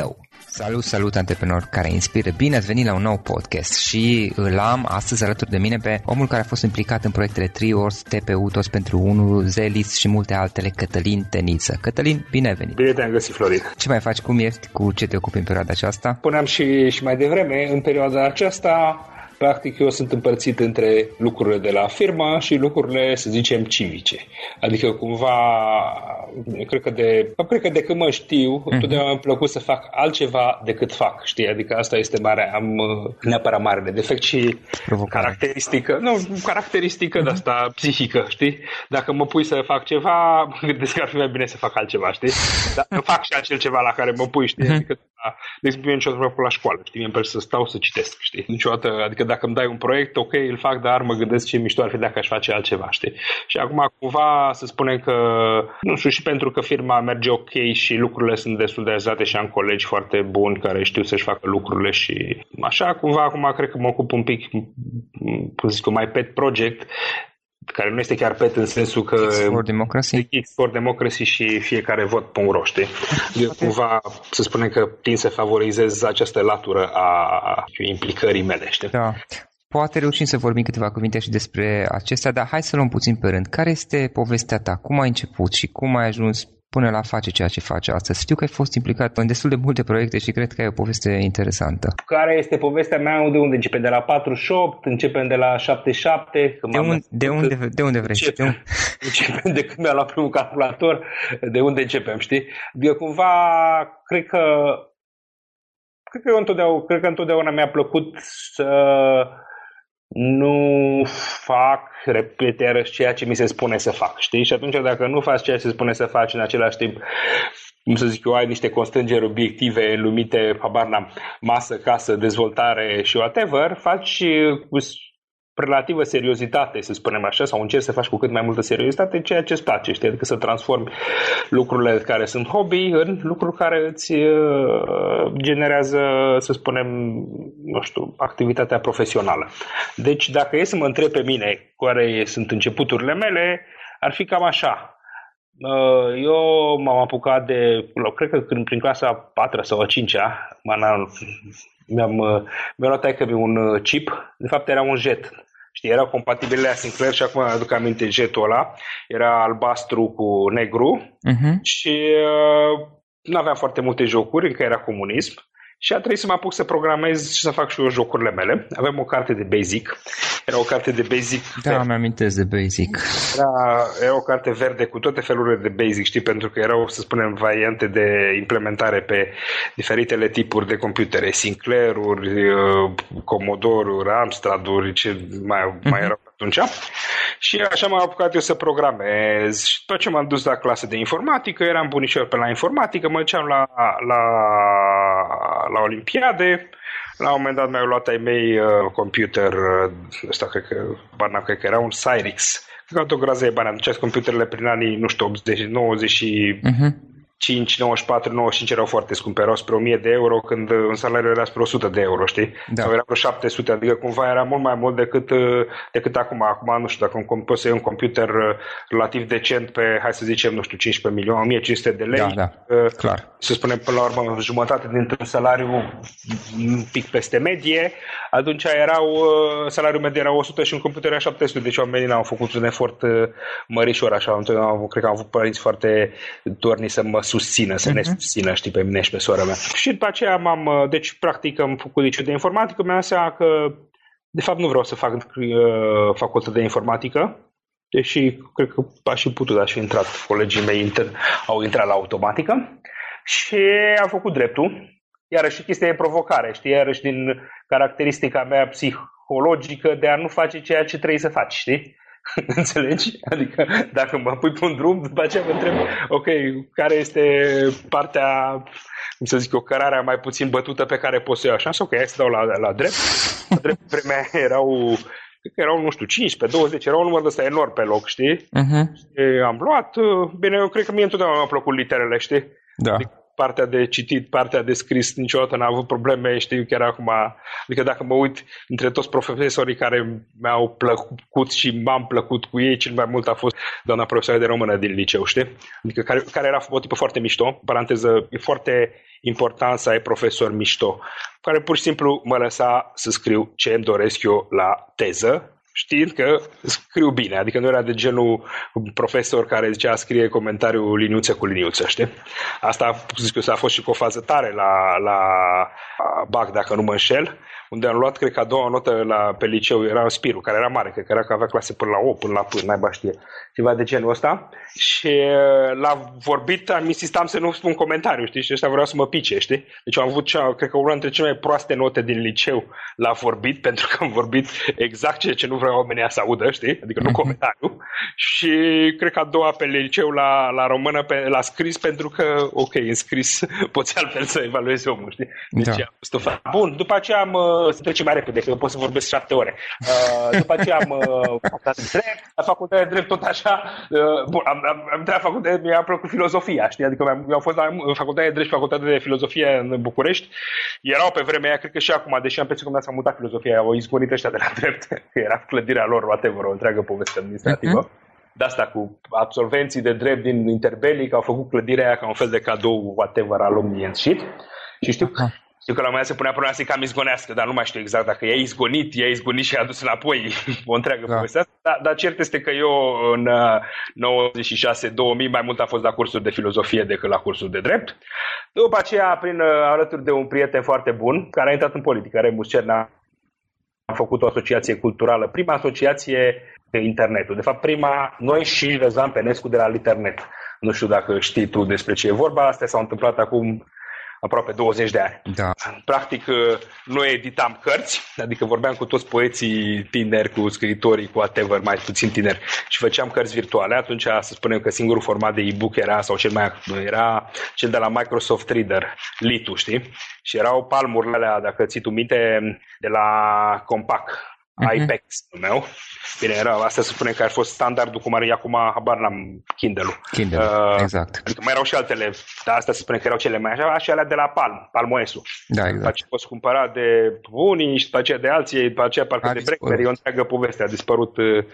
tău. Salut, salut antreprenor care inspiră. Bine ați venit la un nou podcast și îl am astăzi alături de mine pe omul care a fost implicat în proiectele Triors, TPU, Toți pentru 1, Zelis și multe altele, Cătălin Teniță. Cătălin, bine ai venit! Bine te-am găsit, Florin! Ce mai faci? Cum ești? Cu ce te ocupi în perioada aceasta? Puneam și, și mai devreme, în perioada aceasta practic eu sunt împărțit între lucrurile de la firmă și lucrurile, să zicem, civice. Adică cumva, cred că de, cred că de când mă știu, uh-huh. totdeauna mi-a plăcut să fac altceva decât fac, știi? Adică asta este mare, am uh, neapărat mare defect și Provocare. caracteristică, nu, caracteristică uh-huh. de asta psihică, știi? Dacă mă pui să fac ceva, mă gândesc că ar fi mai bine să fac altceva, știi? Dar fac și acel ceva la care mă pui, știi? Uh-huh. Adică, de exemplu, eu niciodată la școală, știi? Mi-e să stau să citesc, știi? Niciodată, adică dacă îmi dai un proiect, ok, îl fac, dar mă gândesc ce mișto ar fi dacă aș face altceva, știi? Și acum cumva să spunem că, nu știu, și pentru că firma merge ok și lucrurile sunt destul de rezate și am colegi foarte buni care știu să-și facă lucrurile și așa, cumva acum cred că mă ocup un pic, cum zic mai pet project, care nu este chiar pet în sensul că... X for Democracy? X for Democracy și fiecare vot pe un roște. Eu cumva să spunem că tind să favorizez această latură a implicării mele, știi? Da. Poate reușim să vorbim câteva cuvinte și despre acestea, dar hai să luăm puțin pe rând. Care este povestea ta? Cum ai început și cum ai ajuns până la face ceea ce face astăzi? Știu că ai fost implicat în destul de multe proiecte și cred că ai o poveste interesantă. Care este povestea mea? De unde începem? De la 48? Începem de la 77? De, un, de, unde, de unde vrei? Începem, de, unde? începem de când mi-a luat primul calculator. De unde începem, știi? Eu cumva, cred că cred că, întotdeauna, cred că întotdeauna mi-a plăcut să nu fac, repet iarăși, ceea ce mi se spune să fac, știi? Și atunci dacă nu faci ceea ce se spune să faci în același timp, cum să zic eu, ai niște constrângeri obiective lumite, habar n-am, masă, casă, dezvoltare și whatever, faci cu relativă seriozitate, să spunem așa, sau încerci să faci cu cât mai multă seriozitate ceea ce îți place, știi? Adică să transformi lucrurile care sunt hobby în lucruri care îți uh, generează, să spunem, nu știu, activitatea profesională. Deci, dacă e să mă întreb pe mine care sunt începuturile mele, ar fi cam așa. Uh, eu m-am apucat de, cred că prin clasa 4 sau a 5-a, mi-am, mi-a luat că un chip, de fapt era un jet Știi, erau compatibile la Sinclair și acum aduc aminte jetul ăla. Era albastru cu negru uh-huh. și uh, nu aveam foarte multe jocuri, încă era comunism. Și a trebuit să mă apuc să programez și să fac și eu jocurile mele. Avem o carte de Basic. Era o carte de Basic. Da, mi amintesc de Basic. Era, era o carte verde cu toate felurile de Basic, știi, pentru că erau, să spunem, variante de implementare pe diferitele tipuri de computere. Sinclair-uri, uh, Commodore-uri, Amstrad-uri, ce mai, uh-huh. mai erau atunci. Și așa m-am apucat eu să programez. Și după ce m-am dus la clasă de informatică, eram bunișor pe la informatică, mă duceam la, la, la Olimpiade. La un moment dat mi-au luat ai mei uh, computer, uh, ăsta cred că, bana, cred că era un Cyrix. Cred că o grază de bani. Atunci computerele prin anii, nu știu, 80, 90 și... Uh-huh 5, 94, 95 erau foarte scumpe, erau spre 1000 de euro când un salariu era spre 100 de euro, știi? Da. Sau era vreo 700, adică cumva era mult mai mult decât, decât acum. Acum, nu știu, dacă poți să iei un computer uh, relativ decent pe, hai să zicem, nu știu, 15 milioane, 1500 de lei. Da, da, uh, clar. Să spunem, până la urmă, jumătate dintr-un salariu un pic peste medie, atunci erau, uh, salariul mediu era 100 și un computer era 700, deci oamenii n-au făcut un efort mărișor, așa, cred că am avut părinți foarte dorni să mă susțină, să uh-huh. ne mhm. susțină, știi, pe mine și pe sora mea. Și după aceea m-am, uh, deci practic am făcut liceu de informatică, mi-am seama că de fapt nu vreau să fac uh, facultate de informatică, deși cred că aș fi putut, aș fi intrat, colegii mei inter, au intrat la automatică și am făcut dreptul. Iarăși chestia e provocare, știi, iarăși din caracteristica mea psihologică de a nu face ceea ce trebuie să faci, știi? Înțelegi? Adică dacă mă pui pe un drum, după aceea mă întreb, ok, care este partea, cum să zic, o cărarea mai puțin bătută pe care pot să iau așa? Ok, hai să dau la, la drept. La drept vremea erau cred că erau, nu știu, 15, 20, erau un număr de ăsta enorm pe loc, știi? Uh-huh. Și am luat, bine, eu cred că mie întotdeauna mi-au plăcut literele, știi? Da. Adică partea de citit, partea de scris, niciodată n-am avut probleme, știu chiar acum, adică dacă mă uit între toți profesorii care mi-au plăcut și m-am plăcut cu ei, cel mai mult a fost doamna profesoară de română din liceu, știi? Adică care, care era o tipă foarte mișto, paranteză, e foarte important să ai profesor mișto, care pur și simplu mă lăsa să scriu ce îmi doresc eu la teză, știind că scriu bine, adică nu era de genul profesor care zicea scrie comentariu liniuță cu liniuță, știi? Asta, zic eu, a fost și cu o fază tare la, la BAC, dacă nu mă înșel, unde am luat, cred că a doua notă la, pe liceu era Spiru, care era mare, cred că era că avea clase până la 8, până la până, naiba știe, ceva de genul ăsta. Și la vorbit am insistam să nu spun comentariu, știi, și ăsta vreau să mă pice, știi? Deci am avut, cea, cred că una dintre cele mai proaste note din liceu la vorbit, pentru că am vorbit exact ceea ce nu vreau oamenii să audă, știi? Adică nu mhm. comentariu. și cred că a doua pe liceu la, la română, pe, la scris, pentru că, ok, în scris poți altfel să evaluezi omul, știi? Deci da. am stufat. Bun, după aceea am să trecem mai repede, că pot să vorbesc șapte ore. Uh, după aceea am uh, facultate de drept, la facultate de drept tot așa, uh, bun, am, am, am intrat facultate, mi-a plăcut filozofia, știi, adică mi am fost la facultate de drept și facultate de filozofie în București, erau pe vremea aia, cred că și acum, deși am pe că s-a mutat filozofia, au izgonit ăștia de la drept, că era clădirea lor, whatever, o întreagă poveste administrativă. Uh-huh de asta cu absolvenții de drept din interbelic au făcut clădirea aia ca un fel de cadou whatever al omniei în shit. Și știu, Aha. știu că la un se punea problema să cam izgonească, dar nu mai știu exact dacă i-a izgonit, i-a izgonit și a adus înapoi o întreagă da. poveste asta. Dar, dar cert este că eu în 96-2000 mai mult am fost la cursuri de filozofie decât la cursuri de drept. După aceea, prin uh, alături de un prieten foarte bun, care a intrat în politică, Remus Cerna, am făcut o asociație culturală, prima asociație pe internetul. De fapt, prima, noi și Răzvan Penescu de la Liternet. Nu știu dacă știi tu despre ce e vorba, astea s-au întâmplat acum aproape 20 de ani. Da. Practic, uh, noi editam cărți, adică vorbeam cu toți poeții tineri, cu scriitorii, cu whatever, mai puțin tineri, și făceam cărți virtuale. Atunci, să spunem că singurul format de e-book era, sau cel mai era cel de la Microsoft Reader, Litu, știi? Și erau palmurile alea, dacă ții tu minte, de la Compaq, uh-huh. IPEX meu. Bine, era, asta se spune că a fost standardul cum are acum, habar n-am Kindle-ul. Kindle, uh, exact. Adică mai erau și altele, dar asta se spune că erau cele mai așa, și alea de la Palm, Palmoesul. Da, exact. După aceea poți cumpăra de unii și după aceea de alții, după aceea parcă a de Blackberry, o întreagă poveste, a dispărut. Uh,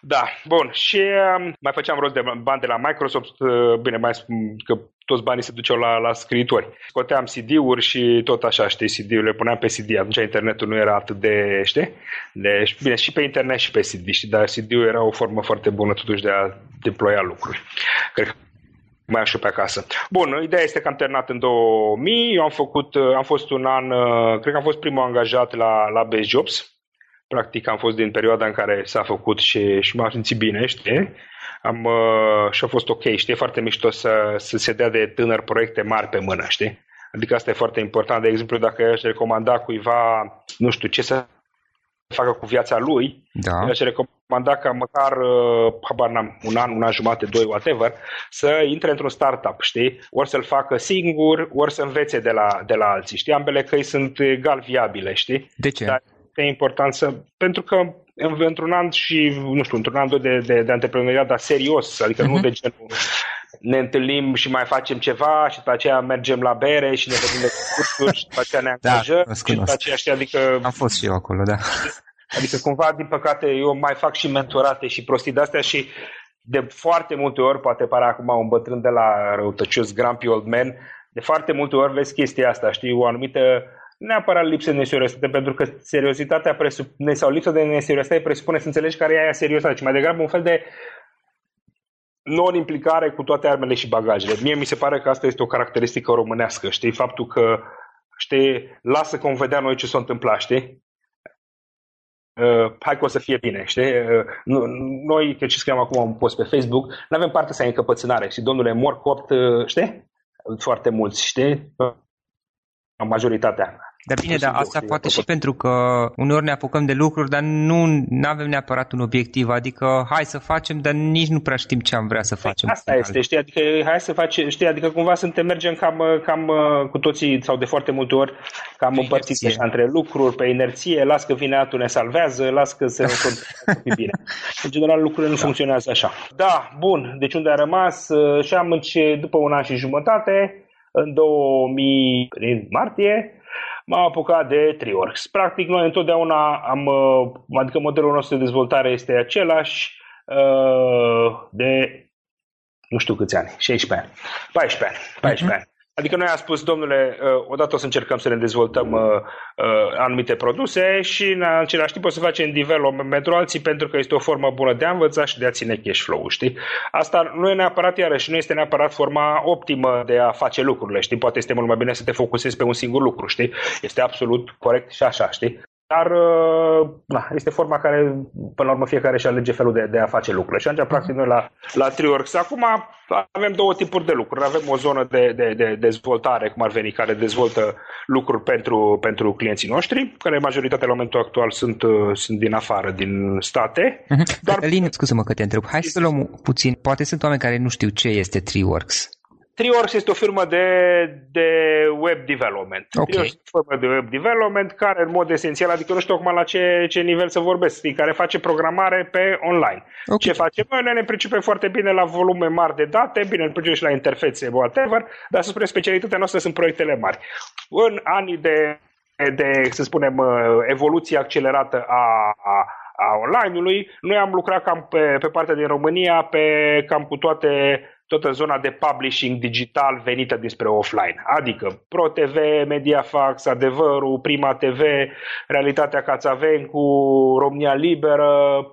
da, bun. Și uh, mai făceam rost de bani de la Microsoft, uh, bine, mai spun că toți banii se duceau la, la scriitori. Scoteam CD-uri și tot așa, știi, CD-urile puneam pe CD. Atunci internetul nu era atât de, știi? De, bine, și pe internet și pe CD, știi? Dar CD-ul era o formă foarte bună totuși de a deploya lucruri. Cred că mai așa pe acasă. Bun, ideea este că am terminat în 2000, eu am făcut, am fost un an, cred că am fost primul angajat la, la Best Jobs. Practic am fost din perioada în care s-a făcut și, și m-am simțit bine, știi? am, uh, și a fost ok. Știi, e foarte mișto să, să se dea de tânăr proiecte mari pe mână, știi? Adică asta e foarte important. De exemplu, dacă aș recomanda cuiva, nu știu, ce să facă cu viața lui, da. aș recomanda ca măcar, uh, habar n-am, un an, un an jumate, doi, whatever, să intre într-un startup, știi? Ori să-l facă singur, ori să învețe de la, de la alții, știi? Ambele căi sunt egal viabile, știi? De ce? Dar e important să... Pentru că într-un an și, nu știu, într-un an de, de, de antreprenoriat, dar serios, adică uh-huh. nu mhm. de genul ne întâlnim și mai facem ceva și după aceea mergem la bere și ne vedem de cursuri și după aceea ne da, angajăm da, și după aceea, știi, adică... Am fost și eu acolo, da. Adică cumva, din păcate, eu mai fac și mentorate și prostii de-astea și de foarte multe ori, poate pare acum un bătrân de la răutăcios, grumpy old man, de foarte multe ori vezi chestia asta, știi, o anumită neapărat lipsă de neseriositate, pentru că seriozitatea presupune, sau lipsa de neseriozitate presupune să înțelegi care e aia seriozitate, ci mai degrabă un fel de non-implicare cu toate armele și bagajele. Mie mi se pare că asta este o caracteristică românească, știi? Faptul că, știi, lasă că vom vedea noi ce s-a întâmplat, știi? Uh, hai că o să fie bine, știi? Uh, noi, că ce scriam acum un post pe Facebook, nu avem parte să ai încăpățânare și domnule, mor copt, uh, știi? Foarte mulți, știi? majoritatea. Dar bine, dar asta poate și pentru că uneori ne apucăm de lucruri, dar nu avem neapărat un obiectiv, adică hai să facem, dar nici nu prea știm ce am vrea să păi facem. Asta este, știi, adică hai să facem, știi, adică cumva suntem, mergem cam, cam cu toții sau de foarte multe ori cam pe împărțiți așa între lucruri, pe inerție, las că vine altul ne salvează, las că se ne bine. În general lucrurile nu da. funcționează așa. Da, bun, deci unde a rămas și am înce- după un an și jumătate, în 2000, în martie, m-am apucat de Triworks. Practic, noi întotdeauna am, uh, adică modelul nostru de dezvoltare este același uh, de nu știu câți ani, 16 ani, 14 ani, 14 uh-huh. ani. Adică noi am spus, domnule, uh, odată o să încercăm să ne dezvoltăm uh, uh, anumite produse și în același timp o să facem development pentru alții pentru că este o formă bună de a învăța și de a ține cash flow, știi? Asta nu e neapărat, iarăși, nu este neapărat forma optimă de a face lucrurile, știi? Poate este mult mai bine să te focusezi pe un singur lucru, știi? Este absolut corect și așa, știi? Dar uh, na, este forma care, până la urmă, fiecare își alege felul de, de a face lucrurile. Și atunci, practic, noi la, la Triworks acum avem două tipuri de lucruri. Avem o zonă de, de, de dezvoltare, cum ar veni, care dezvoltă lucruri pentru, pentru clienții noștri, care majoritatea la momentul actual sunt, uh, sunt din afară, din state. Uh-huh. Dar... Alin, scuză-mă că te întreb. Hai să luăm puțin. Poate sunt oameni care nu știu ce este Triworks. Triworks este o firmă de, de web development. Okay. Triworks este o firmă de web development care, în mod esențial, adică nu știu acum la ce, ce nivel să vorbesc, care face programare pe online. Okay. Ce facem noi? Noi ne pricepem foarte bine la volume mari de date, bine, ne pricepem și la interfețe, whatever, dar să spunem, specialitatea noastră sunt proiectele mari. În anii de, de să spunem, evoluție accelerată a, a a online-ului. Noi am lucrat cam pe, pe partea din România, pe cam cu toate toată zona de publishing digital venită dinspre offline. Adică ProTV, Mediafax, Adevărul, Prima TV, Realitatea Cațavencu, România Liberă,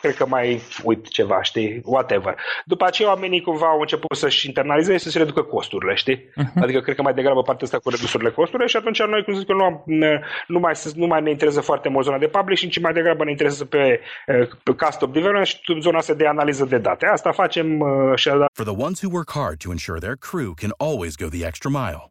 cred că mai uit ceva, știi, whatever. După aceea oamenii cumva au început să-și internalizeze să se reducă costurile, știi? Uh-huh. Adică cred că mai degrabă partea asta cu redusurile costurile și atunci noi, cum zic eu, nu, am, nu, mai, nu mai ne interesează foarte mult zona de publishing, ci mai degrabă ne interesează pe, pe custom development și zona asta de analiză de date. Asta facem uh, și For the ones who work hard to ensure their crew can always go the extra mile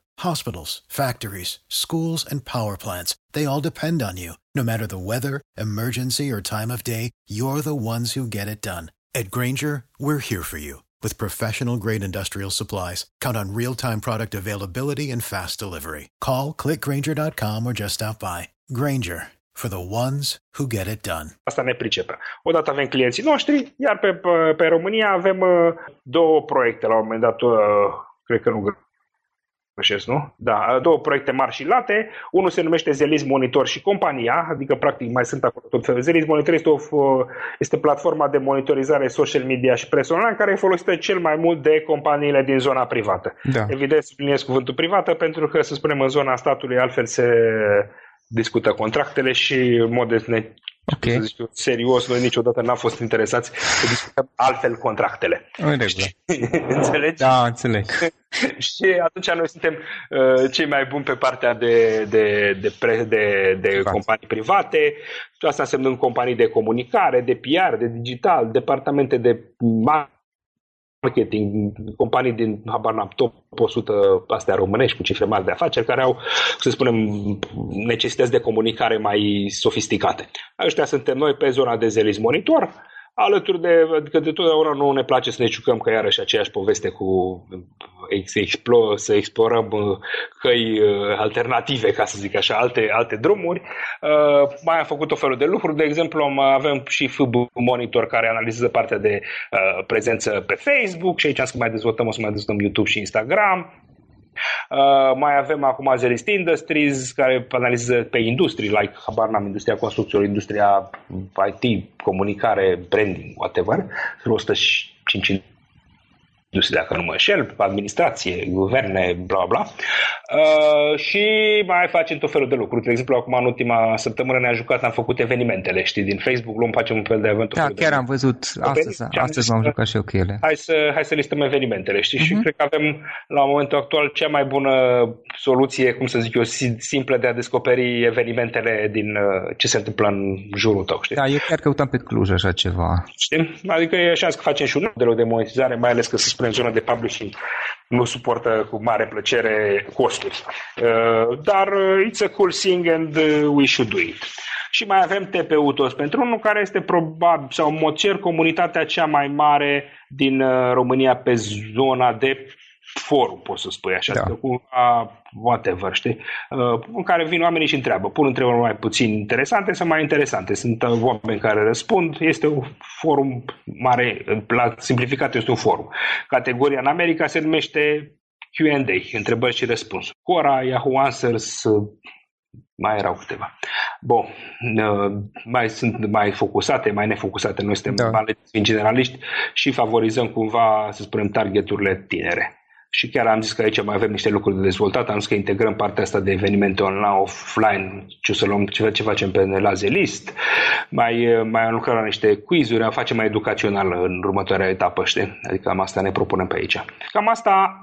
Hospitals, factories, schools, and power plants, they all depend on you. No matter the weather, emergency, or time of day, you're the ones who get it done. At Granger, we're here for you with professional grade industrial supplies. Count on real time product availability and fast delivery. Call clickgranger.com or just stop by. Granger for the ones who get it done. Asta ne pricepem. Odată avem clienții noștri, iar pe, pe, pe România avem uh, două proiecte la un moment dat, uh, cred că nu greșesc, nu? Da, două proiecte mari și late. Unul se numește Zelis Monitor și compania, adică practic mai sunt acolo tot felul. Zelis Monitor este, o, este platforma de monitorizare social media și presă online care e folosită cel mai mult de companiile din zona privată. Da. Evident, subliniez cuvântul privată pentru că, să spunem, în zona statului altfel se discută contractele și în mod de Okay. Să zic eu, serios, noi niciodată n-am fost interesați să discutăm altfel contractele. În Înțelegi? Da, înțeleg. și atunci noi suntem uh, cei mai buni pe partea de, de, de, pre, de, de companii private, asta însemnând companii de comunicare, de PR, de digital, departamente de marketing, companii din, habar n-am, top 100 astea românești cu cifre mari de afaceri care au, să spunem, necesități de comunicare mai sofisticate. Ăștia suntem noi pe zona de Zelis Monitor, alături de, adică de totdeauna nu ne place să ne jucăm că iarăși aceeași poveste cu să, explore, să explorăm uh, căi uh, alternative, ca să zic așa, alte, alte drumuri. Uh, mai am făcut o felul de lucruri, de exemplu avem și FB Monitor care analizează partea de prezență pe Facebook și aici am să mai dezvoltăm, o să mai dezvoltăm YouTube și Instagram. Uh, mai avem acum Zerist Industries, care analizează pe industrie, like, habar n-am, industria construcțiilor, industria IT, comunicare, branding, whatever. 105 industrie, dacă nu mă înșel, administrație, guverne, bla bla. Uh, și mai facem tot felul de lucruri. De exemplu, acum în ultima săptămână ne-a jucat, am făcut evenimentele, știi, din Facebook, luăm, facem un fel de event. Da, chiar de am văzut, astăzi, astăzi m-am jucat și eu cu ele. Hai să, hai să listăm evenimentele, știi, uh-huh. și mhm. cred că avem la momentul actual cea mai bună soluție, cum să zic eu, simplă de a descoperi evenimentele din uh, ce se întâmplă în jurul tău, știi? Da, eu chiar căutam pe Cluj așa ceva. Știi? Adică e așa că facem și un model de monetizare, mai ales că să spunem zona de publishing nu suportă cu mare plăcere costuri. Uh, dar uh, it's a cool thing and uh, we should do it. Și mai avem TPU toți pentru unul care este probabil sau în mod cer comunitatea cea mai mare din România pe zona de forum, poți să spui așa, da. cu a, whatever, știi, uh, în care vin oamenii și întreabă, pun întrebări mai puțin interesante sau mai interesante. Sunt uh, oameni care răspund, este un forum mare, la simplificat este un forum. Categoria în America se numește Q&A, întrebări și răspunsuri. Quora, Yahoo Answers, uh, mai erau câteva. Bun, mai sunt mai focusate, mai nefocusate. Noi suntem da. generaliști și favorizăm cumva, să spunem, targeturile tinere și chiar am zis că aici mai avem niște lucruri de dezvoltat, am zis că integrăm partea asta de evenimente online, offline, ce să luăm, ce, ce facem pe la Zelist, mai, mai am lucrat la niște quizuri, am face mai educațional în următoarea etapă, știi? Adică cam asta ne propunem pe aici. Cam asta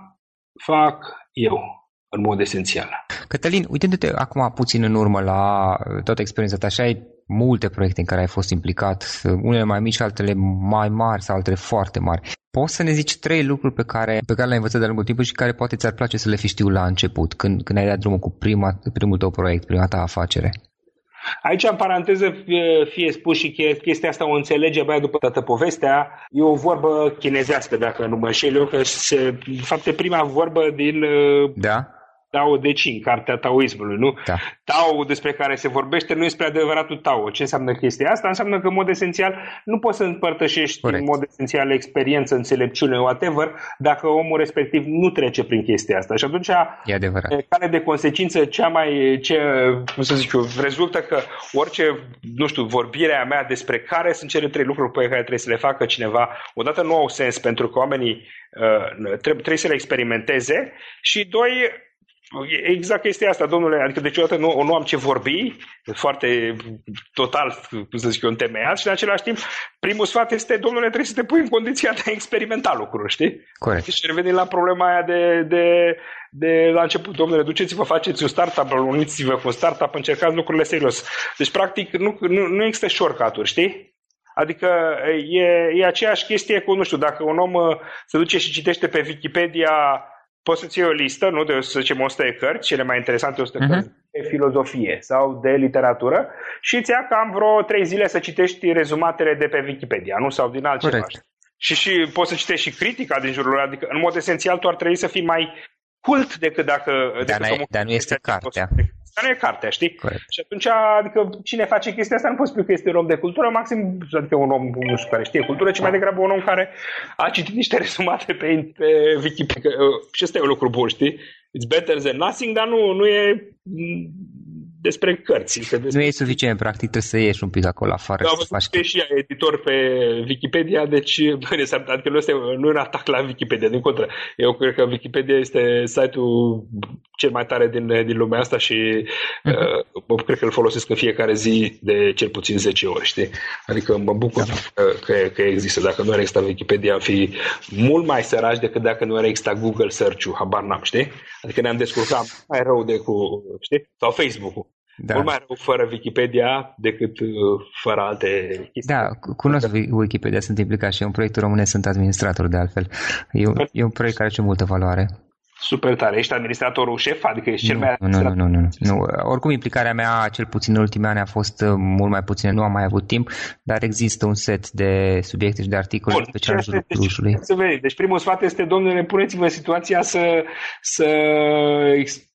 fac eu, în mod esențial. Cătălin, uitându-te acum puțin în urmă la toată experiența ta și ai multe proiecte în care ai fost implicat, unele mai mici, altele mai mari sau altele foarte mari. Poți să ne zici trei lucruri pe care, pe care le-ai învățat de-a lungul timpului și care poate ți-ar place să le fi știut la început, când, când ai dat drumul cu prima, primul tău proiect, prima ta afacere? Aici, în paranteză, fie spus și chestia asta o înțelege abia după toată povestea. E o vorbă chinezească, dacă nu mă înșel eu, că se, de fapt e prima vorbă din da Tao De Ching, cartea taoismului, nu? Da. Tao despre care se vorbește nu este adevăratul Tao. Ce înseamnă chestia asta? Înseamnă că, în mod esențial, nu poți să împărtășești Corect. în mod esențial experiență, înțelepciune, whatever, dacă omul respectiv nu trece prin chestia asta. Și atunci, e adevărat. care de consecință, cea mai, ce, cum să zic eu, rezultă că orice, nu știu, vorbirea mea despre care sunt cele trei lucruri pe care trebuie să le facă cineva, odată nu au sens pentru că oamenii uh, trebuie, trebuie să le experimenteze și doi, Exact chestia asta, domnule, adică niciodată nu, nu am ce vorbi, foarte total, cum să zic eu, întemeiat și în același timp, primul sfat este, domnule, trebuie să te pui în condiția de a experimenta lucruri, știi? Corect. Și revenim la problema aia de, de, de la început, domnule, duceți-vă, faceți un startup, uniți-vă cu un startup, încercați lucrurile serios. Deci, practic, nu, nu, nu există shortcut știi? Adică e, e aceeași chestie cu, nu știu, dacă un om uh, se duce și citește pe Wikipedia poți să-ți iei o listă, nu, de, să zicem, 100 de cărți, cele mai interesante 100 de uh-huh. cărți de filozofie sau de literatură și îți ia cam vreo 3 zile să citești rezumatele de pe Wikipedia, nu? Sau din altceva. Corect. Și, și poți să citești și critica din jurul adică în mod esențial tu ar trebui să fii mai cult decât dacă... Dar, decât dar nu este cartea. Dar nu e cartea, știi? Corect. Și atunci, adică, cine face chestia asta nu poți spune că este un om de cultură, maxim, adică un om nu știu, care știe cultură, ci mai degrabă un om care a citit niște rezumate pe, pe Wikipedia. Și ăsta e un lucru bun, știi? It's better than nothing, dar nu, nu e despre cărți. Despre... Nu e suficient, practic trebuie să ieși un pic acolo afară. Da, să faci și editor pe Wikipedia, deci bine, adică nu este nu e un atac la Wikipedia, din contră. Eu cred că Wikipedia este site-ul cel mai tare din, din lumea asta și uh-huh. uh, cred că îl folosesc în fiecare zi de cel puțin 10 ori, știi? Adică mă bucur da. că, că, că există. Dacă nu ar exista Wikipedia, am fi mult mai săraci decât dacă nu ar exista Google Search-ul, habar n-am, știi? Adică ne-am descurcat mai rău de cu, știi? Sau Facebook-ul. Da. Mult mai rău fără Wikipedia decât uh, fără alte chestii. Da, cunosc Wikipedia, sunt implicat și în proiectul românesc sunt administrator de altfel. E, e un proiect care are multă valoare super tare. Ești administratorul șef? Adică ești cel nu, mai nu, nu, nu, nu, nu. Oricum, implicarea mea, cel puțin în ultimii ani, a fost uh, mult mai puțină. Nu am mai avut timp, dar există un set de subiecte și de articole Bun, special în jurul Clujului. Deci, deci primul sfat este, domnule, puneți-vă situația să, să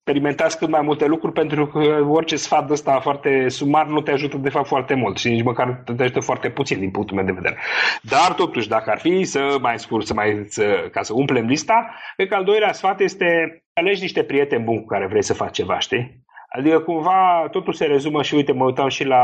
experimentați cât mai multe lucruri pentru că orice sfat ăsta foarte sumar nu te ajută de fapt foarte mult și nici măcar te ajută foarte puțin din punctul meu de vedere. Dar totuși, dacă ar fi să mai scurt, să mai, să, ca să umplem lista, cred că al doilea sfat este alegi niște prieteni buni cu care vrei să faci ceva, știi? Adică cumva totul se rezumă și uite, mă uitam și la,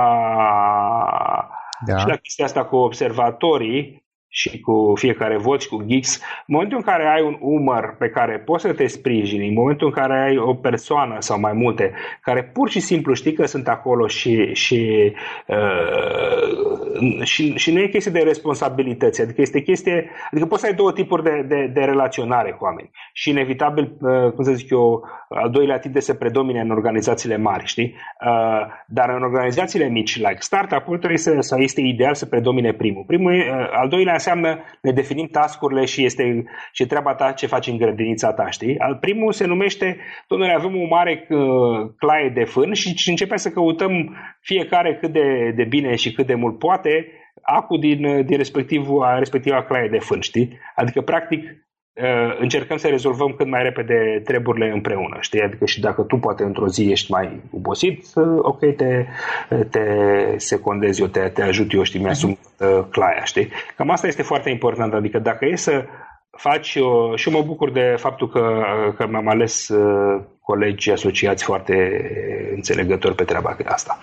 da. și la chestia asta cu observatorii și cu fiecare vot și cu Geeks, în momentul în care ai un umăr pe care poți să te sprijini, în momentul în care ai o persoană sau mai multe, care pur și simplu știi că sunt acolo și, și, uh, și, și nu e chestie de responsabilități, adică este chestie, adică poți să ai două tipuri de, de, de relaționare cu oameni și inevitabil, uh, cum să zic eu, al doilea tip de se predomine în organizațiile mari, știi? Uh, dar în organizațiile mici, like startup-ul, trebuie să, să este ideal să predomine primul. Primul, uh, al doilea înseamnă ne definim tascurile și este și treaba ta ce faci în grădinița ta, știi? Al primul se numește, domnule, avem o mare uh, claie de fân și, și începem să căutăm fiecare cât de, de bine și cât de mult poate acu din, din respectiva, respectiva claie de fân, știi? Adică, practic, uh, încercăm să rezolvăm cât mai repede treburile împreună, știi? Adică și dacă tu poate într-o zi ești mai obosit, ok, te, te secondezi eu, te, te ajut eu, știi, mi-asum uh, claia, știi? Cam asta este foarte important, adică dacă e să faci, uh, și mă bucur de faptul că, că mi-am ales uh, colegi asociați foarte înțelegători pe treaba asta.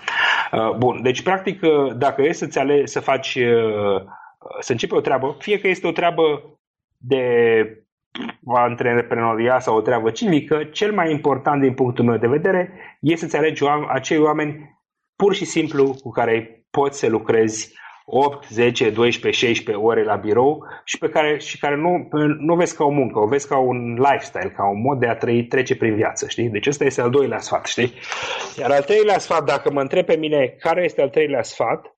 Uh, bun, deci practic dacă e să-ți ale, să faci, uh, să începi o treabă, fie că este o treabă de antreprenoria sau o treabă civică, cel mai important din punctul meu de vedere este să-ți alegi acei oameni pur și simplu cu care poți să lucrezi 8, 10, 12, 16 ore la birou și pe care, și care nu, nu vezi ca o muncă, o vezi ca un lifestyle, ca un mod de a trăi, trece prin viață, știi? Deci ăsta este al doilea sfat, știi? Iar al treilea sfat, dacă mă întreb pe mine care este al treilea sfat,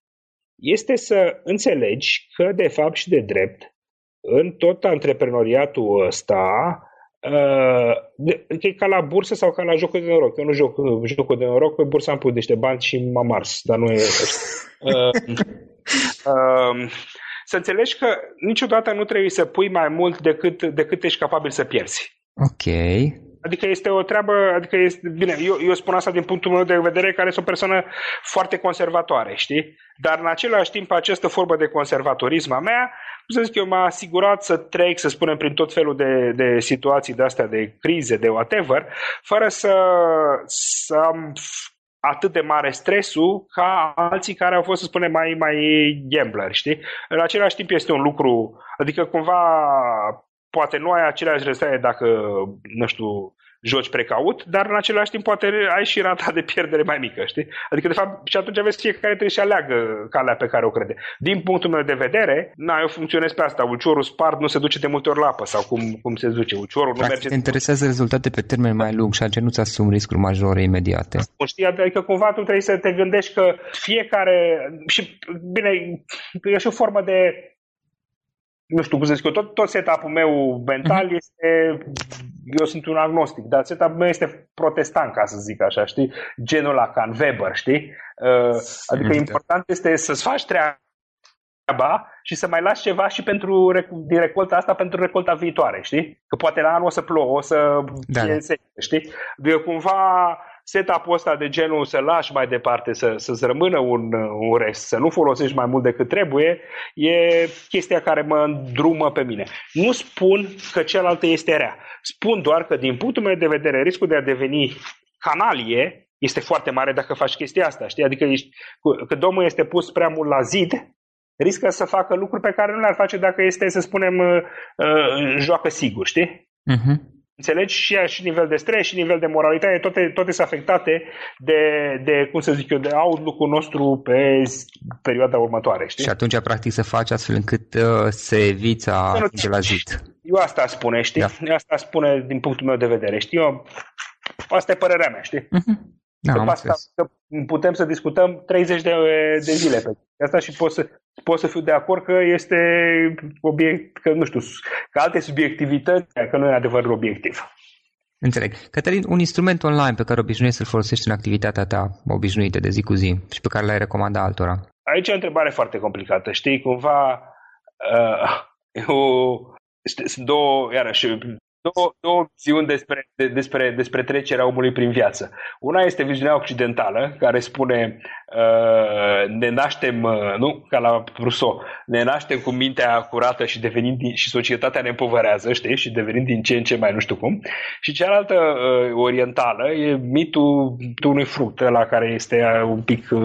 este să înțelegi că, de fapt și de drept, în tot antreprenoriatul ăsta, Uh, e ca la bursă sau ca la jocul de noroc. Eu nu joc jocul de noroc, pe bursă am pus niște bani și m-am ars, dar nu e... uh, uh, să înțelegi că niciodată nu trebuie să pui mai mult decât, decât ești capabil să pierzi. Ok. Adică este o treabă, adică este, bine, eu, eu spun asta din punctul meu de vedere, care sunt o persoană foarte conservatoare, știi? Dar în același timp, această formă de conservatorism a mea, să zic eu, m-a asigurat să trec, să spunem, prin tot felul de, de situații de astea, de crize, de whatever, fără să, să am atât de mare stresul ca alții care au fost, să spunem, mai, mai gambler, știi? În același timp este un lucru, adică cumva poate nu ai aceleași rezultate dacă, nu știu, joci precaut, dar în același timp poate ai și rata de pierdere mai mică, știi? Adică, de fapt, și atunci aveți fiecare trebuie să aleagă calea pe care o crede. Din punctul meu de vedere, na, eu funcționez pe asta. Uciorul spart nu se duce de multe ori la apă sau cum, cum se duce. Uciorul nu merge... te interesează rezultate pe termen mai lung și atunci nu-ți asumi riscuri majore imediate. Știi? Adică cumva tu trebuie să te gândești că fiecare... Și, bine, e și o formă de nu știu cum să zic eu, tot, tot setup-ul meu mental mm-hmm. este, eu sunt un agnostic, dar setup-ul meu este protestant, ca să zic așa, știi? Genul la Can Weber, știi? Uh, adică mm-hmm. important este să-ți faci treaba și să mai lași ceva și pentru din recolta asta pentru recolta viitoare, știi? Că poate la anul o să plouă, o să da. fie sec, știi? De cumva setup-ul ăsta de genul să lași mai departe, să, să-ți rămână un, un rest, să nu folosești mai mult decât trebuie, e chestia care mă îndrumă pe mine. Nu spun că cealaltă este rea. Spun doar că din punctul meu de vedere riscul de a deveni canalie este foarte mare dacă faci chestia asta. Știi? Adică ești, că domnul este pus prea mult la zid, riscă să facă lucruri pe care nu le-ar face dacă este, să spunem, uh, uh, joacă sigur, știi? Uh-huh. Înțelegi? Și, și nivel de stres, și nivel de moralitate, toate, toate sunt afectate de, de, cum să zic eu, de outlook-ul nostru pe perioada următoare. Știi? Și atunci, practic, să faci astfel încât uh, să eviți a de la zid. Eu asta spune, știi? Da. Asta spune din punctul meu de vedere, știi? Eu, asta e părerea mea, știi? Uh-huh. Da, că asta, că putem să discutăm 30 de, de zile pe asta și pot să, pot să fiu de acord că este obiect, că nu știu, că alte subiectivități, că nu e adevărul obiectiv. Înțeleg. Cătălin, un instrument online pe care obișnuiești să-l folosești în activitatea ta obișnuită de zi cu zi și pe care l-ai recomanda altora? Aici e o întrebare foarte complicată. Știi, cumva, uh, eu, sunt două, iarăși, două, două viziuni despre, de, despre, despre trecerea omului prin viață. Una este viziunea occidentală, care spune uh, ne naștem, uh, nu, ca la Rousseau, ne naștem cu mintea curată și devenim din, și societatea ne împovărează, știi, și devenim din ce în ce mai nu știu cum. Și cealaltă uh, orientală e mitul unui fruct, la care este un pic, uh,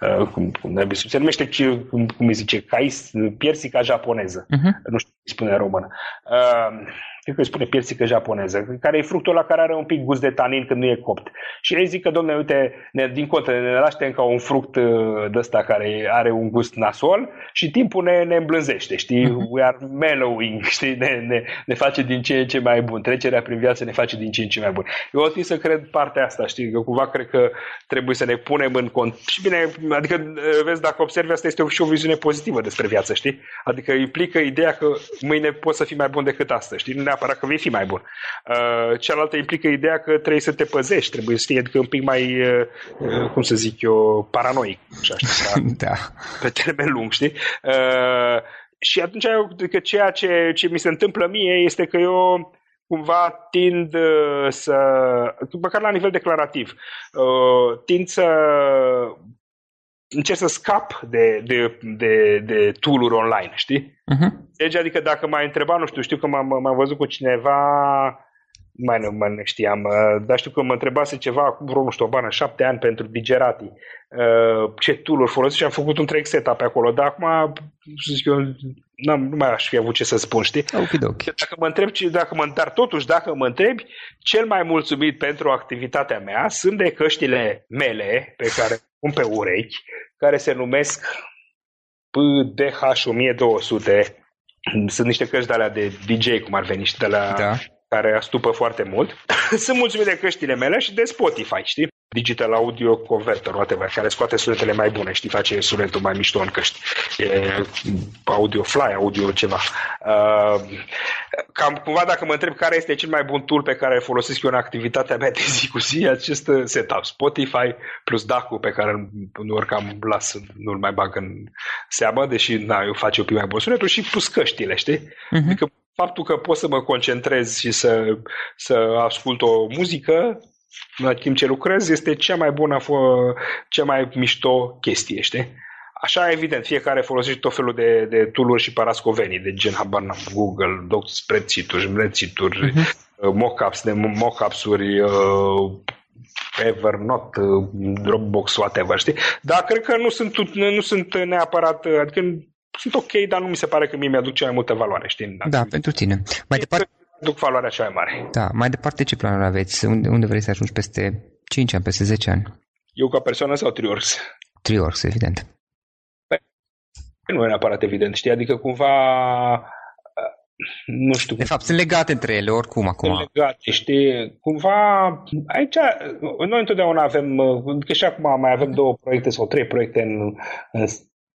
uh, cum, cum se numește, cum, cum îi zice, cais, piersica japoneză. Uh-huh. Nu știu cum spune în română. Uh, cred că îi spune piersică japoneză, care e fructul la care are un pic gust de tanin când nu e copt. Și ei zic că, domne, uite, ne, din contră, ne naștem ca un fruct uh, de ăsta care are un gust nasol și timpul ne, ne îmblânzește, știi? Uh-huh. We are mellowing, știi? Ne, ne, ne face din ce în ce mai bun. Trecerea prin viață ne face din ce în ce mai bun. Eu o să cred partea asta, știi? Eu cumva cred că trebuie să ne punem în cont. Și bine, adică, uh, vezi, dacă observi, asta este și o viziune pozitivă despre viață, știi? Adică implică ideea că mâine poți să fii mai bun decât astăzi, știi? Nu neapărat că vei fi mai bun. Uh, cealaltă implică ideea că trebuie să te păzești, trebuie să fii adică un pic mai, uh, uh, cum să zic eu, paranoic. Așa, așa, da. Pe termen lung, știi? Uh, și atunci că ceea ce, ce mi se întâmplă mie este că eu cumva tind uh, să, măcar la nivel declarativ, uh, tind să încerc să scap de, de, de, de tool-uri online, știi? Uh-huh. Deci, adică dacă m-ai întrebat, nu știu, știu că m-am, m-am văzut cu cineva, mai nu mai știam, uh, dar știu că mă întrebase ceva acum vreo, nu știu, o bană, șapte ani pentru Digerati, uh, ce tool-uri folosesc și am făcut un trec setup pe acolo, dar acum, să zic eu, n-am, nu mai aș fi avut ce să spun, știi? Okay, Dacă mă întreb, dacă mă, dar totuși, dacă mă întrebi, cel mai mulțumit pentru activitatea mea sunt de căștile mele pe care pun pe urechi, care se numesc PDH1200. Sunt niște căști de alea de DJ, cum ar veni, și de la da. Care astupă foarte mult. Sunt mulțumit de căștile mele și de Spotify, știi? Digital Audio Converter, whatever, care scoate sunetele mai bune, știi, face sunetul mai mișto în căști. E Audio Fly, Audio ceva. Uh, cam cumva dacă mă întreb care este cel mai bun tool pe care îl folosesc eu în activitatea mea de zi cu zi, acest setup, Spotify plus DAC-ul pe care nu cam las, nu-l mai bag în seamă, deși na, eu face un pic mai bun sunetul și plus căștile, știi? Uh-huh. Adică faptul că pot să mă concentrez și să, să ascult o muzică în timp ce lucrez este cea mai bună, cea mai mișto chestie, știi? Așa, evident, fiecare folosește tot felul de, de tool și parascovenii, de gen, habar Google, Docs, spreadsheet-uri, spreadsheet-uri, uh-huh. mockups, de mockups-uri, uh, Evernote, uh, Dropbox, whatever, știi? Dar cred că nu sunt, nu sunt neapărat, adică sunt ok, dar nu mi se pare că mie mi-aduc cea mai multă valoare, știi? Da, pentru tine. Mai departe, duc valoarea cea mai mare. Da, mai departe ce planuri aveți? Unde, unde vrei să ajungi peste 5 ani, peste 10 ani? Eu ca persoană sau Triorx? Triorx, evident. Păi, nu e neapărat evident, știi? Adică cumva nu știu. De fapt, sunt legate între ele, oricum, acum. Sunt legate, știi? Cumva, aici, noi întotdeauna avem, că și acum mai avem două proiecte sau trei proiecte în, în,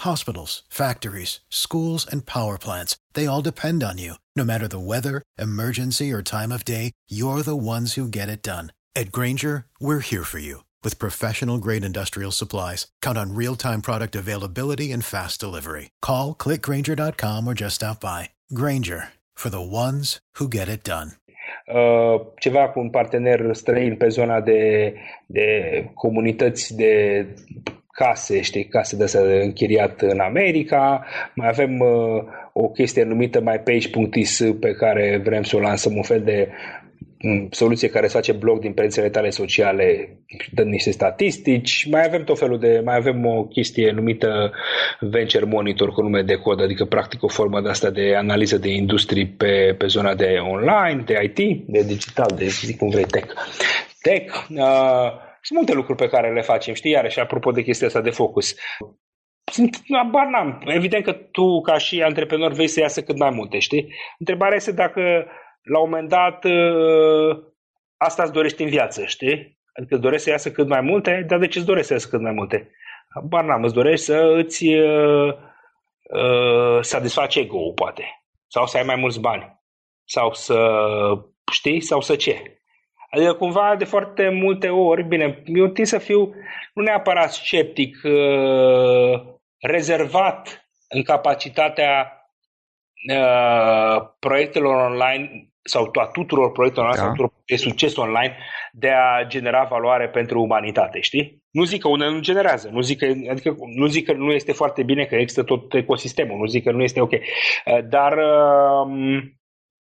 Hospitals, factories, schools, and power plants, they all depend on you. No matter the weather, emergency, or time of day, you're the ones who get it done. At Granger, we're here for you with professional grade industrial supplies. Count on real time product availability and fast delivery. Call clickgranger.com or just stop by. Granger for the ones who get it done. Uh, ceva cu un partener străin pe zona de, de comunități de case, știi, case de astea de închiriat în America, mai avem uh, o chestie numită mypage.is pe care vrem să o lansăm, un fel de um, soluție care să face blog din prețele tale sociale, dând niște statistici, mai avem tot felul de, mai avem o chestie numită Venture Monitor cu nume de cod, adică practic o formă de asta de analiză de industrie pe, pe zona de online, de IT, de digital, de zic cum vrei, tech. Tech, uh, sunt multe lucruri pe care le facem, știi, iarăși, apropo de chestia asta de focus. Sunt, abar n-am. Evident că tu, ca și antreprenor, vei să iasă cât mai multe, știi? Întrebarea este dacă, la un moment dat, ă, asta îți dorești în viață, știi? Adică îți dorești să iasă cât mai multe, dar de ce îți dorești să iasă cât mai multe? Abar n-am, îți dorești să îți uh, uh, satisfaci ego poate. Sau să ai mai mulți bani. Sau să, știi, sau să ce. Adică cumva de foarte multe ori, bine, eu tind să fiu nu neapărat sceptic, uh, rezervat în capacitatea uh, proiectelor online sau a tuturor proiectelor online da. sau tuturor de succes online de a genera valoare pentru umanitate, știi? Nu zic că unele nu generează, nu zic că, adică nu zic că nu este foarte bine că există tot ecosistemul, nu zic că nu este ok. Uh, dar uh,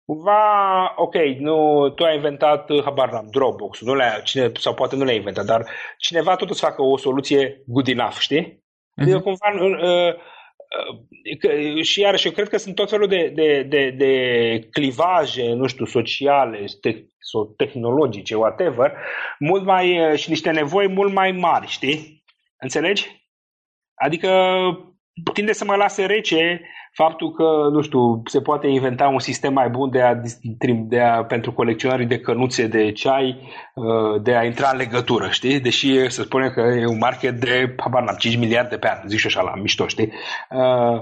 cumva, ok, nu, tu ai inventat, uh, habar n-am, Dropbox, nu le cine, sau poate nu le-ai inventat, dar cineva tot să facă o soluție good enough, știi? Adică uh-huh. cumva, uh, uh, și iarăși eu cred că sunt tot felul de, de, de, de clivaje, nu știu, sociale te, sau tehnologice, whatever, mult mai, uh, și niște nevoi mult mai mari, știi? Înțelegi? Adică tinde să mă lase rece faptul că, nu știu, se poate inventa un sistem mai bun de a, de a, pentru colecționarii de cănuțe de ceai, uh, de a intra în legătură, știi? Deși să spunem că e un market de, habar n 5 miliarde pe an, zic și așa la mișto, știi? Uh,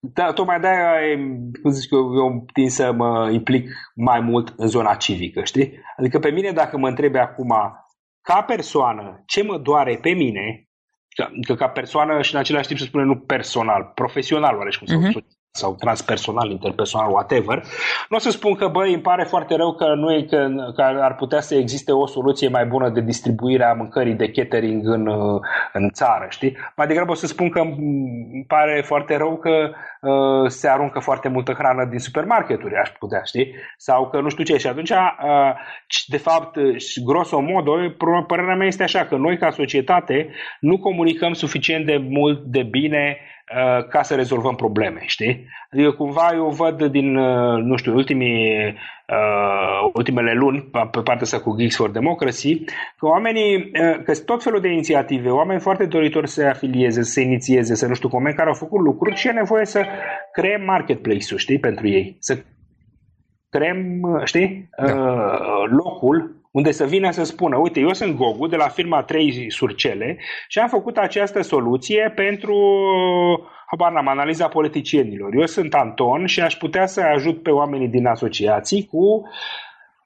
da, tocmai de-aia, cum zic eu, eu tind să mă implic mai mult în zona civică, știi? Adică pe mine, dacă mă întrebi acum, ca persoană, ce mă doare pe mine, că, că ca persoană și în același timp să spune nu personal, profesional oareși cum uh-huh. Sau transpersonal, interpersonal, whatever, nu o să spun că, băi, îmi pare foarte rău că, nu e, că, că ar putea să existe o soluție mai bună de distribuire a mâncării de catering în, în țară, știi? Mai degrabă o să spun că îmi pare foarte rău că uh, se aruncă foarte multă hrană din supermarketuri, aș putea, știi? Sau că nu știu ce. Și atunci, uh, de fapt, grosomodo, părerea mea este așa, că noi ca societate nu comunicăm suficient de mult de bine Uh, ca să rezolvăm probleme, știi? Adică cumva eu văd din, uh, nu știu, ultimii, uh, ultimele luni, pe partea asta cu Geeks for Democracy, că oamenii, uh, că tot felul de inițiative, oameni foarte doritori să se afilieze, să se inițieze, să nu știu, oameni care au făcut lucruri și e nevoie să creăm marketplace-ul, știi, pentru ei. Să creăm, știi, da. uh, locul unde să vină să spună, uite, eu sunt Gogu de la firma 3 Surcele și am făcut această soluție pentru habar n-am, analiza politicienilor. Eu sunt Anton și aș putea să ajut pe oamenii din asociații cu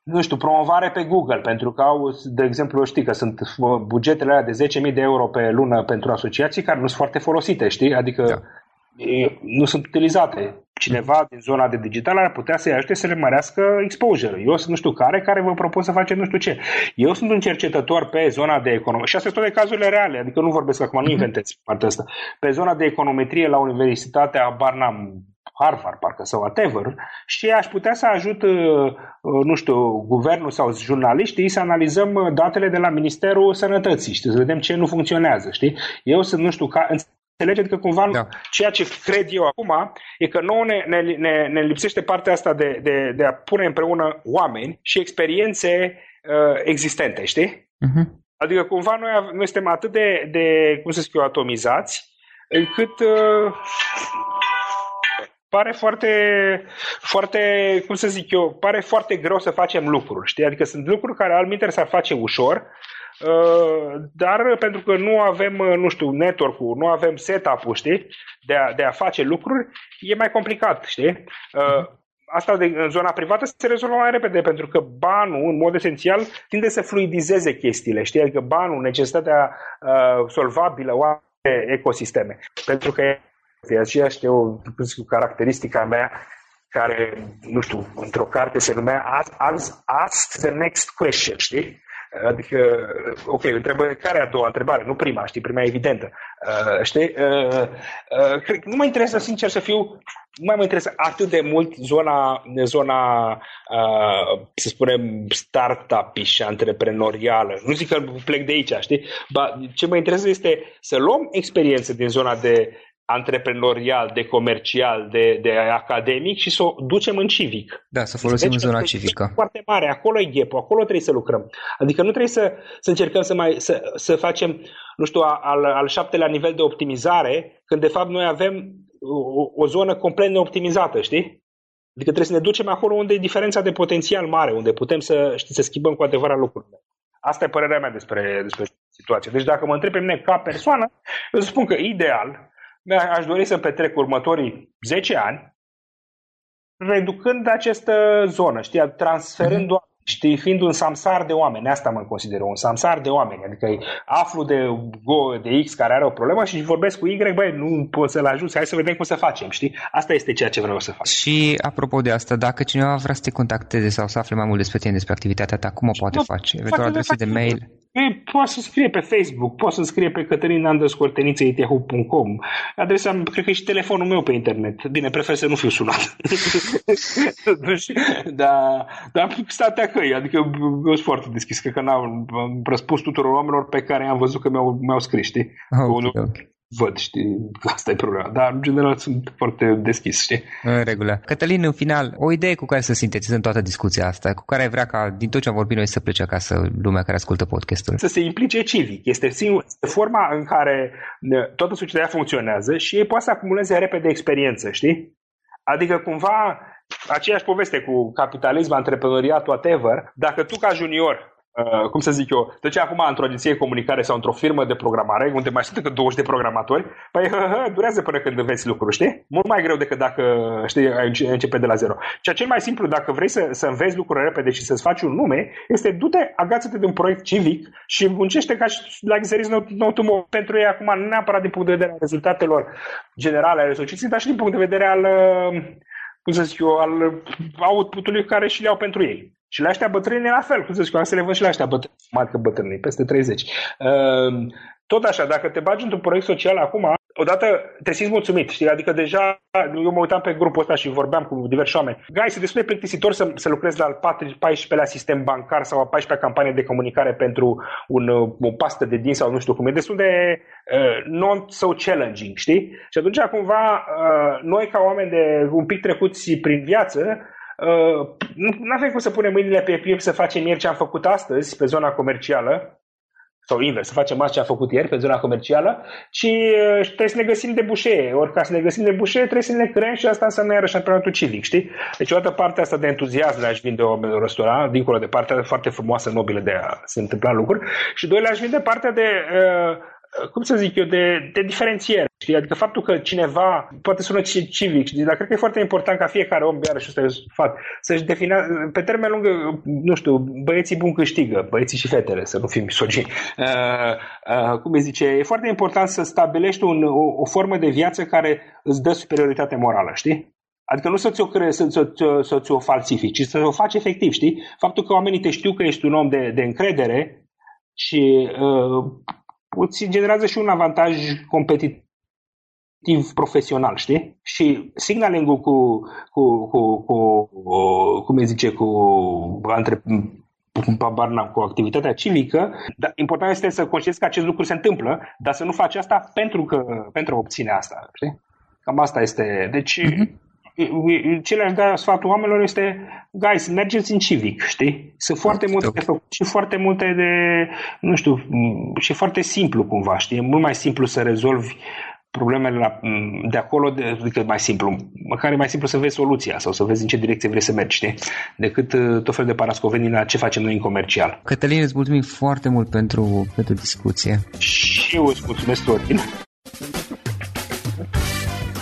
nu știu, promovare pe Google, pentru că au, de exemplu, știi că sunt bugetele alea de 10.000 de euro pe lună pentru asociații care nu sunt foarte folosite, știi? Adică da. Nu sunt utilizate cineva din zona de digital ar putea să-i ajute să le mărească exposure. Eu sunt nu știu care, care vă propun să facem nu știu ce. Eu sunt un cercetător pe zona de economie și astea sunt toate cazurile reale, adică nu vorbesc acum, nu mhm. inventez partea asta. Pe zona de econometrie la Universitatea Barnum Harvard, parcă, sau whatever, și aș putea să ajut, uh, uh, nu știu, guvernul sau jurnaliștii să analizăm uh, datele de la Ministerul Sănătății, știi, să vedem ce nu funcționează, știi? Eu sunt, nu știu, ca, înțelegeți că cumva da. ceea ce cred eu acum e că nouă ne, ne, ne, ne lipsește partea asta de, de, de a pune împreună oameni și experiențe uh, existente, știi? Uh-huh. Adică cumva noi, noi suntem atât de, de, cum să zic eu, atomizați, încât uh, pare foarte, foarte, cum să zic eu, pare foarte greu să facem lucruri, știi? Adică sunt lucruri care al s-ar face ușor, Uh, dar pentru că nu avem, uh, nu știu, network-ul, nu avem setup-ul, știi, de a, de a face lucruri, e mai complicat, știi? Uh, asta de, în zona privată se rezolvă mai repede, pentru că banul, în mod esențial, tinde să fluidizeze chestiile, știi? Adică banul, necesitatea uh, solvabilă oare ecosisteme. Pentru că e aceea știu, o caracteristica mea care, nu știu, într-o carte se numea Ask, ask, ask the next question, știi? Adică, ok, întrebă, care e a doua întrebare? Nu prima, știi, prima e evidentă. Uh, știi? Uh, uh, cred, nu mă interesează, sincer să fiu, nu mai mă interesează atât de mult zona, zona uh, să spunem, startup și antreprenorială. Nu zic că plec de aici, știi? Ba, ce mă interesează este să luăm experiență din zona de antreprenorial, de comercial, de, de academic și să o ducem în civic. Da, să folosim deci, în zona civică. Foarte mare, acolo e gap acolo trebuie să lucrăm. Adică nu trebuie să, să încercăm să, mai, să, să facem, nu știu, al, al șaptelea nivel de optimizare, când de fapt noi avem o, o zonă complet neoptimizată, știi? Adică trebuie să ne ducem acolo unde e diferența de potențial mare, unde putem să, știi, să schimbăm cu adevărat lucrurile. Asta e părerea mea despre, despre situație. Deci dacă mă întreb pe mine ca persoană, eu spun că ideal, aș dori să petrec următorii 10 ani reducând această zonă, știi, transferând mm-hmm. Știi, fiind un samsar de oameni, asta mă consider, un samsar de oameni, adică aflu de Go, de X care are o problemă și vorbesc cu Y, băi, nu pot să-l ajut, hai să vedem cum să facem, știi? Asta este ceea ce vreau să fac. Și apropo de asta, dacă cineva vrea să te contacteze sau să afle mai mult despre tine, despre activitatea ta, cum o poate nu, face? Eventual adrese de mail? E, poate să scrie pe Facebook, poate să scrie pe cătălina.scorteniță.yahoo.com Adresa, cred că e și telefonul meu pe internet. Bine, prefer să nu fiu sunat. dar, dar statea căi, adică eu sunt foarte deschis, cred că n-am răspuns tuturor oamenilor pe care am văzut că mi-au, mi-au scris, știi? Okay, okay văd, știi, asta e problema. Dar, în general, sunt foarte deschis, știi? În regulă. Cătălin, în final, o idee cu care să sintetizăm toată discuția asta, cu care ai vrea ca, din tot ce am vorbit noi, să plece acasă lumea care ascultă podcastul? Să se implice civic. Este, singur, este forma în care toată societatea funcționează și ei poate să acumuleze repede experiență, știi? Adică, cumva, aceeași poveste cu capitalism, antreprenoriat, whatever, dacă tu ca junior Uh, cum să zic eu, deci acum într-o agenție de comunicare sau într-o firmă de programare, unde mai sunt încă 20 de programatori, păi hă, hă, durează până când înveți lucruri, știi? Mult mai greu decât dacă știi, începe de la zero. Ceea cel mai simplu, dacă vrei să, să înveți lucruri repede și să-ți faci un nume, este du-te, agață-te de un proiect civic și muncește ca și like there is no, no tomorrow. Pentru ei acum, nu neapărat din punct de vedere al rezultatelor generale ale societății, dar și din punct de vedere al, uh, cum să zic eu, al output-ului care și le au pentru ei. Și la ăștia bătrâni e la fel, cum să zic, să le văd și la ăștia bătrâni, mai că bătrâni, peste 30. Ehm, tot așa, dacă te bagi într-un proiect social acum, odată te simți mulțumit, știi? Adică deja, eu mă uitam pe grupul ăsta și vorbeam cu diversi oameni. Gai, se destul de plictisitor să, să lucrezi la al 14-lea sistem bancar sau a 14-lea campanie de comunicare pentru un, o pastă de din sau nu știu cum. E destul de uh, non-so challenging, știi? Și atunci, cumva, uh, noi ca oameni de un pic trecuți prin viață, Uh, nu avem cum să punem mâinile pe piept să facem ieri ce am făcut astăzi pe zona comercială, sau invers, să facem asta ce am făcut ieri pe zona comercială, ci uh, trebuie să ne găsim de bușee. Ori ca să ne găsim de bușee, trebuie să ne creăm și asta înseamnă iarăși antrenamentul civic, știi? Deci o dată partea asta de entuziasm de a-și vinde o restaurant, dincolo de partea foarte frumoasă, nobilă de a se întâmpla lucruri, și doi, le-aș vinde partea de uh, cum să zic eu, de, de diferențiere. Știi? Adică faptul că cineva poate sună civic, știi? dar cred că e foarte important ca fiecare om, iarăși ăsta e sfat, să-și definească, pe termen lung, nu știu, băieții buni câștigă, băieții și fetele, să nu fim misogini. Uh, uh, cum îi zice, e foarte important să stabilești un, o, o formă de viață care îți dă superioritate morală, știi? Adică nu să ți-o, cre- să, să, să, să ți-o falsifici, ci să o faci efectiv, știi? Faptul că oamenii te știu că ești un om de, de încredere și uh, îți generează și un avantaj competitiv profesional, știi? Și signaling-ul cu, cu, cu, cu, cum îi zice, cu între cu activitatea civică, dar important este să conștienți că acest lucru se întâmplă, dar să nu faci asta pentru că pentru a obține asta, știi? Cam asta este. Deci, uh-huh ce le-aș da sfatul oamenilor este, guys, mergeți în civic, știi? Sunt foarte multe de făcut și foarte multe de, nu știu, și foarte simplu cumva, știi? E mult mai simplu să rezolvi problemele la, de acolo de, decât mai simplu. Măcar e mai simplu să vezi soluția sau să vezi în ce direcție vrei să mergi, știi? Decât uh, tot fel de parascoveni la ce facem noi în comercial. Cătălin, îți mulțumim foarte mult pentru, pentru discuție. Și eu îți mulțumesc, Florin.